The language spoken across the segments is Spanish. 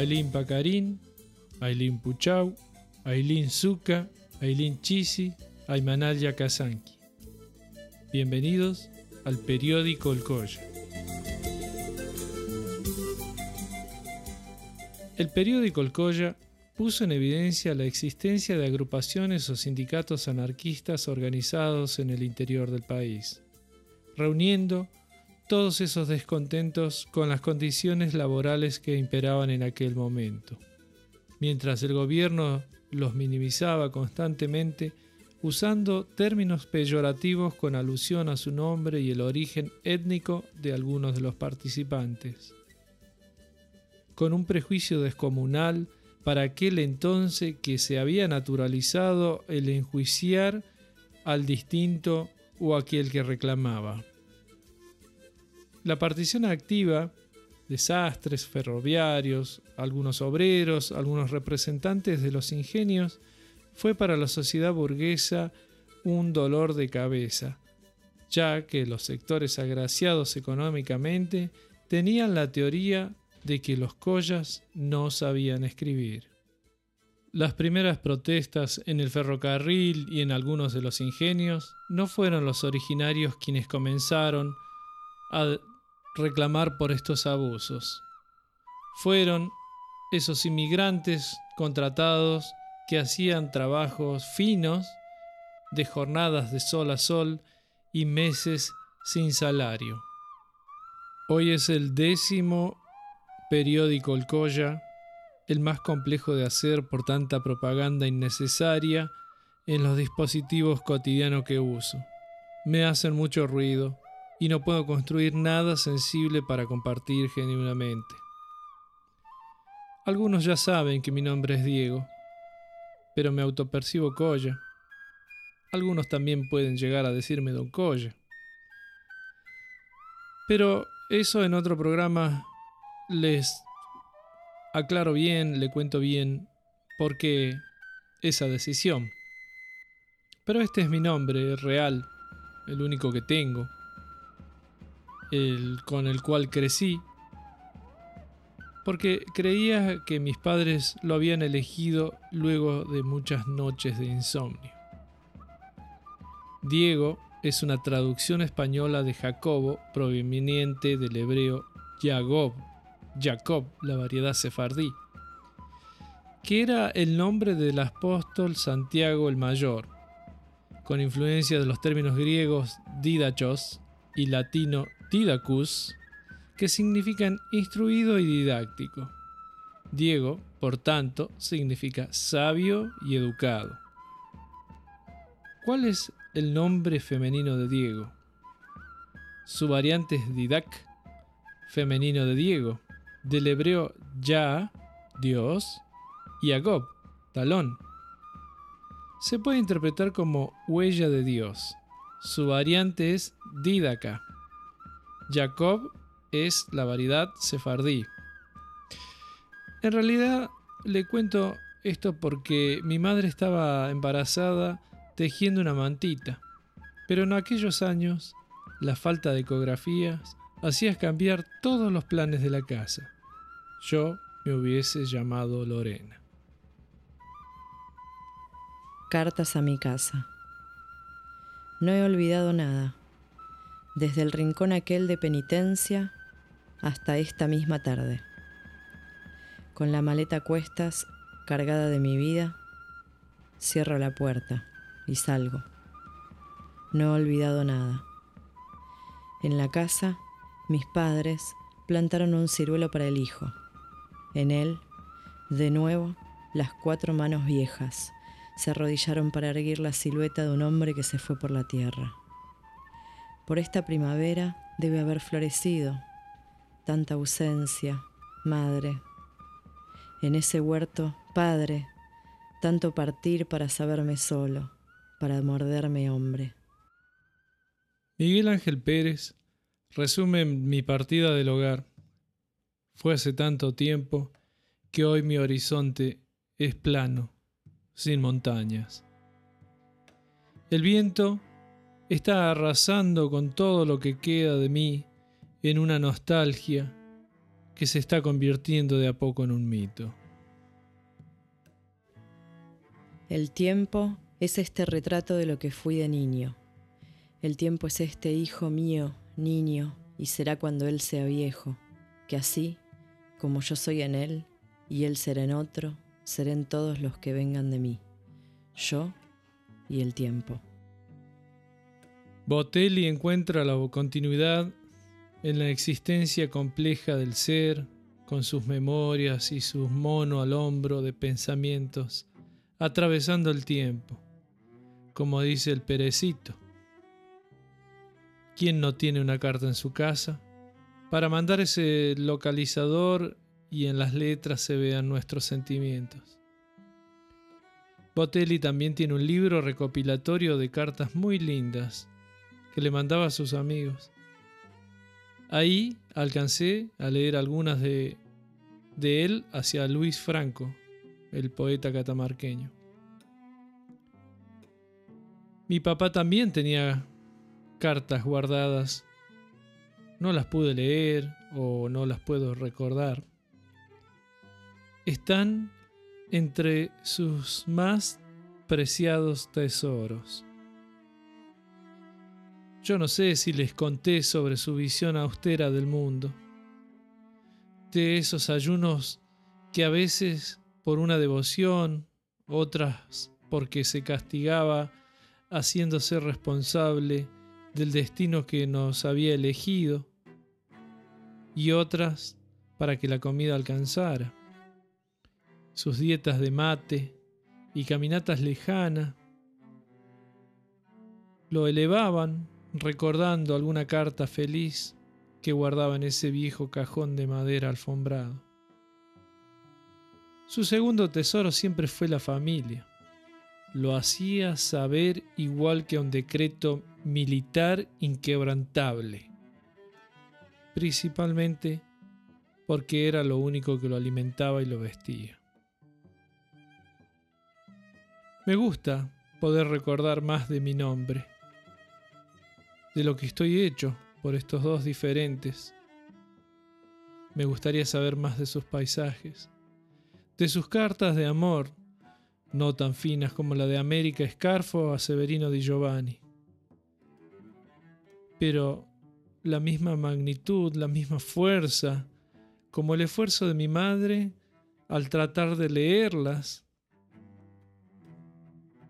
Ailín Pacarín, Ailín Puchau, Ailín Zuka, Ailín Chisi, Aymanal Yakazanki. Bienvenidos al periódico El Colla. El periódico El Colla puso en evidencia la existencia de agrupaciones o sindicatos anarquistas organizados en el interior del país, reuniendo todos esos descontentos con las condiciones laborales que imperaban en aquel momento. Mientras el gobierno los minimizaba constantemente usando términos peyorativos con alusión a su nombre y el origen étnico de algunos de los participantes. Con un prejuicio descomunal para aquel entonces que se había naturalizado el enjuiciar al distinto o aquel que reclamaba. La partición activa, desastres ferroviarios, algunos obreros, algunos representantes de los ingenios, fue para la sociedad burguesa un dolor de cabeza, ya que los sectores agraciados económicamente tenían la teoría de que los collas no sabían escribir. Las primeras protestas en el ferrocarril y en algunos de los ingenios no fueron los originarios quienes comenzaron a reclamar por estos abusos. Fueron esos inmigrantes contratados que hacían trabajos finos de jornadas de sol a sol y meses sin salario. Hoy es el décimo periódico El Colla, el más complejo de hacer por tanta propaganda innecesaria en los dispositivos cotidianos que uso. Me hacen mucho ruido y no puedo construir nada sensible para compartir genuinamente. Algunos ya saben que mi nombre es Diego, pero me autopercibo Colla. Algunos también pueden llegar a decirme Don Colla. Pero eso en otro programa les aclaro bien, le cuento bien por qué esa decisión. Pero este es mi nombre real, el único que tengo el, con el cual crecí, porque creía que mis padres lo habían elegido luego de muchas noches de insomnio. Diego es una traducción española de Jacobo proveniente del hebreo Jacob, Jacob, la variedad sefardí, que era el nombre del apóstol Santiago el Mayor, con influencia de los términos griegos didachos y latino didacus, que significan instruido y didáctico. Diego, por tanto, significa sabio y educado. ¿Cuál es el nombre femenino de Diego? Su variante es Didac, femenino de Diego, del hebreo Ya, Dios, y Agob, talón. Se puede interpretar como huella de Dios. Su variante es Didaca, Jacob es la variedad sefardí. En realidad le cuento esto porque mi madre estaba embarazada tejiendo una mantita, pero en aquellos años la falta de ecografías hacía cambiar todos los planes de la casa. Yo me hubiese llamado Lorena. Cartas a mi casa. No he olvidado nada desde el rincón aquel de penitencia hasta esta misma tarde. Con la maleta a cuestas cargada de mi vida, cierro la puerta y salgo. No he olvidado nada. En la casa, mis padres plantaron un ciruelo para el hijo. En él, de nuevo, las cuatro manos viejas se arrodillaron para erguir la silueta de un hombre que se fue por la tierra. Por esta primavera debe haber florecido tanta ausencia, madre. En ese huerto, padre, tanto partir para saberme solo, para morderme hombre. Miguel Ángel Pérez resume mi partida del hogar. Fue hace tanto tiempo que hoy mi horizonte es plano, sin montañas. El viento está arrasando con todo lo que queda de mí en una nostalgia que se está convirtiendo de a poco en un mito. El tiempo es este retrato de lo que fui de niño. El tiempo es este hijo mío, niño, y será cuando él sea viejo, que así, como yo soy en él, y él será en otro, serán todos los que vengan de mí, yo y el tiempo. Botelli encuentra la continuidad en la existencia compleja del ser, con sus memorias y sus mono al hombro de pensamientos, atravesando el tiempo, como dice el perecito. ¿Quién no tiene una carta en su casa? Para mandar ese localizador y en las letras se vean nuestros sentimientos. Botelli también tiene un libro recopilatorio de cartas muy lindas que le mandaba a sus amigos. Ahí alcancé a leer algunas de, de él hacia Luis Franco, el poeta catamarqueño. Mi papá también tenía cartas guardadas. No las pude leer o no las puedo recordar. Están entre sus más preciados tesoros. Yo no sé si les conté sobre su visión austera del mundo, de esos ayunos que a veces por una devoción, otras porque se castigaba haciéndose responsable del destino que nos había elegido, y otras para que la comida alcanzara. Sus dietas de mate y caminatas lejanas lo elevaban recordando alguna carta feliz que guardaba en ese viejo cajón de madera alfombrado. Su segundo tesoro siempre fue la familia. Lo hacía saber igual que a un decreto militar inquebrantable, principalmente porque era lo único que lo alimentaba y lo vestía. Me gusta poder recordar más de mi nombre de lo que estoy hecho por estos dos diferentes. Me gustaría saber más de sus paisajes, de sus cartas de amor, no tan finas como la de América Escarfo a Severino di Giovanni, pero la misma magnitud, la misma fuerza, como el esfuerzo de mi madre al tratar de leerlas,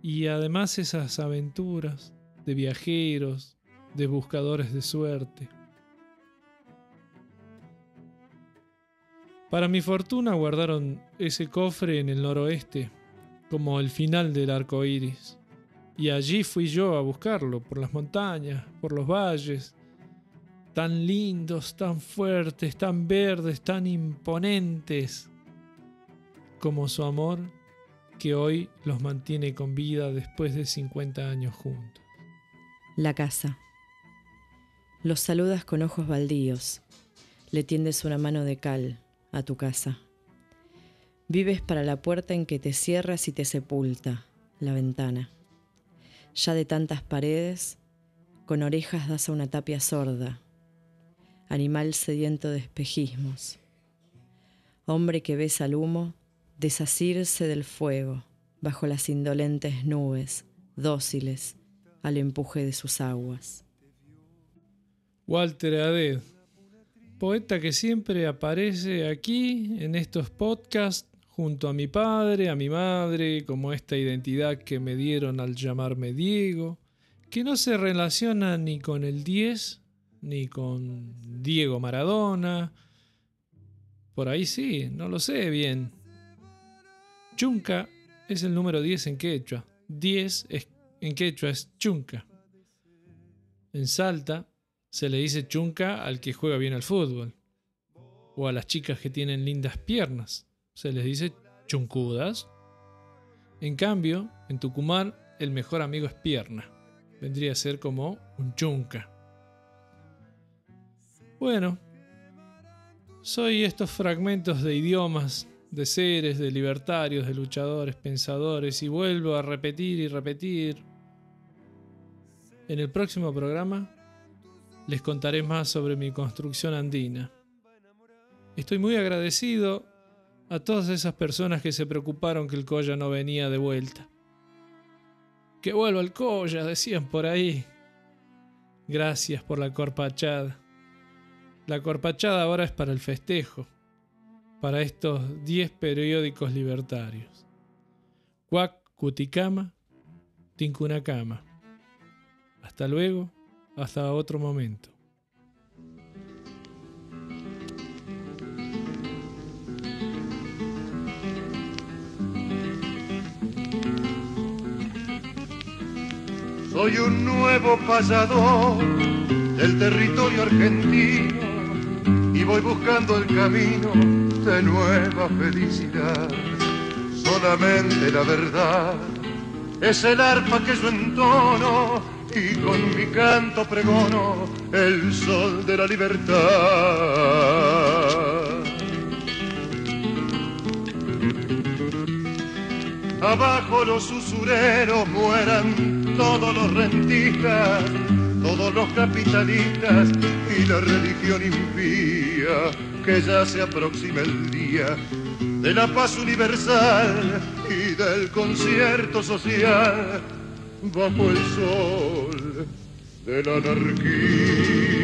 y además esas aventuras de viajeros, de buscadores de suerte. Para mi fortuna guardaron ese cofre en el noroeste, como el final del arco iris, y allí fui yo a buscarlo, por las montañas, por los valles, tan lindos, tan fuertes, tan verdes, tan imponentes, como su amor que hoy los mantiene con vida después de 50 años juntos. La casa. Los saludas con ojos baldíos, le tiendes una mano de cal a tu casa. Vives para la puerta en que te cierras y te sepulta, la ventana. Ya de tantas paredes, con orejas das a una tapia sorda, animal sediento de espejismos. Hombre que ves al humo desasirse del fuego bajo las indolentes nubes, dóciles al empuje de sus aguas. Walter Aded, poeta que siempre aparece aquí en estos podcasts junto a mi padre, a mi madre, como esta identidad que me dieron al llamarme Diego, que no se relaciona ni con el 10, ni con Diego Maradona. Por ahí sí, no lo sé bien. Chunca es el número 10 en quechua. 10 en quechua es chunca. En Salta se le dice chunca al que juega bien al fútbol. O a las chicas que tienen lindas piernas. Se les dice chuncudas. En cambio, en Tucumán, el mejor amigo es pierna. Vendría a ser como un chunca. Bueno, soy estos fragmentos de idiomas, de seres, de libertarios, de luchadores, pensadores, y vuelvo a repetir y repetir. En el próximo programa les contaré más sobre mi construcción andina. Estoy muy agradecido a todas esas personas que se preocuparon que el Colla no venía de vuelta. Que vuelva el Colla, decían por ahí. Gracias por la corpachada. La corpachada ahora es para el festejo, para estos 10 periódicos libertarios. Cuac, Cuticama, Tincunacama. Hasta luego, hasta otro momento. Soy un nuevo pasador del territorio argentino y voy buscando el camino de nueva felicidad. Solamente la verdad es el arpa que yo entono y con mi canto pregono el sol de la libertad. Abajo los usureros mueran todos los rentistas, todos los capitalistas y la religión impía, que ya se aproxima el día de la paz universal y del concierto social bajo el sol de la anarquía.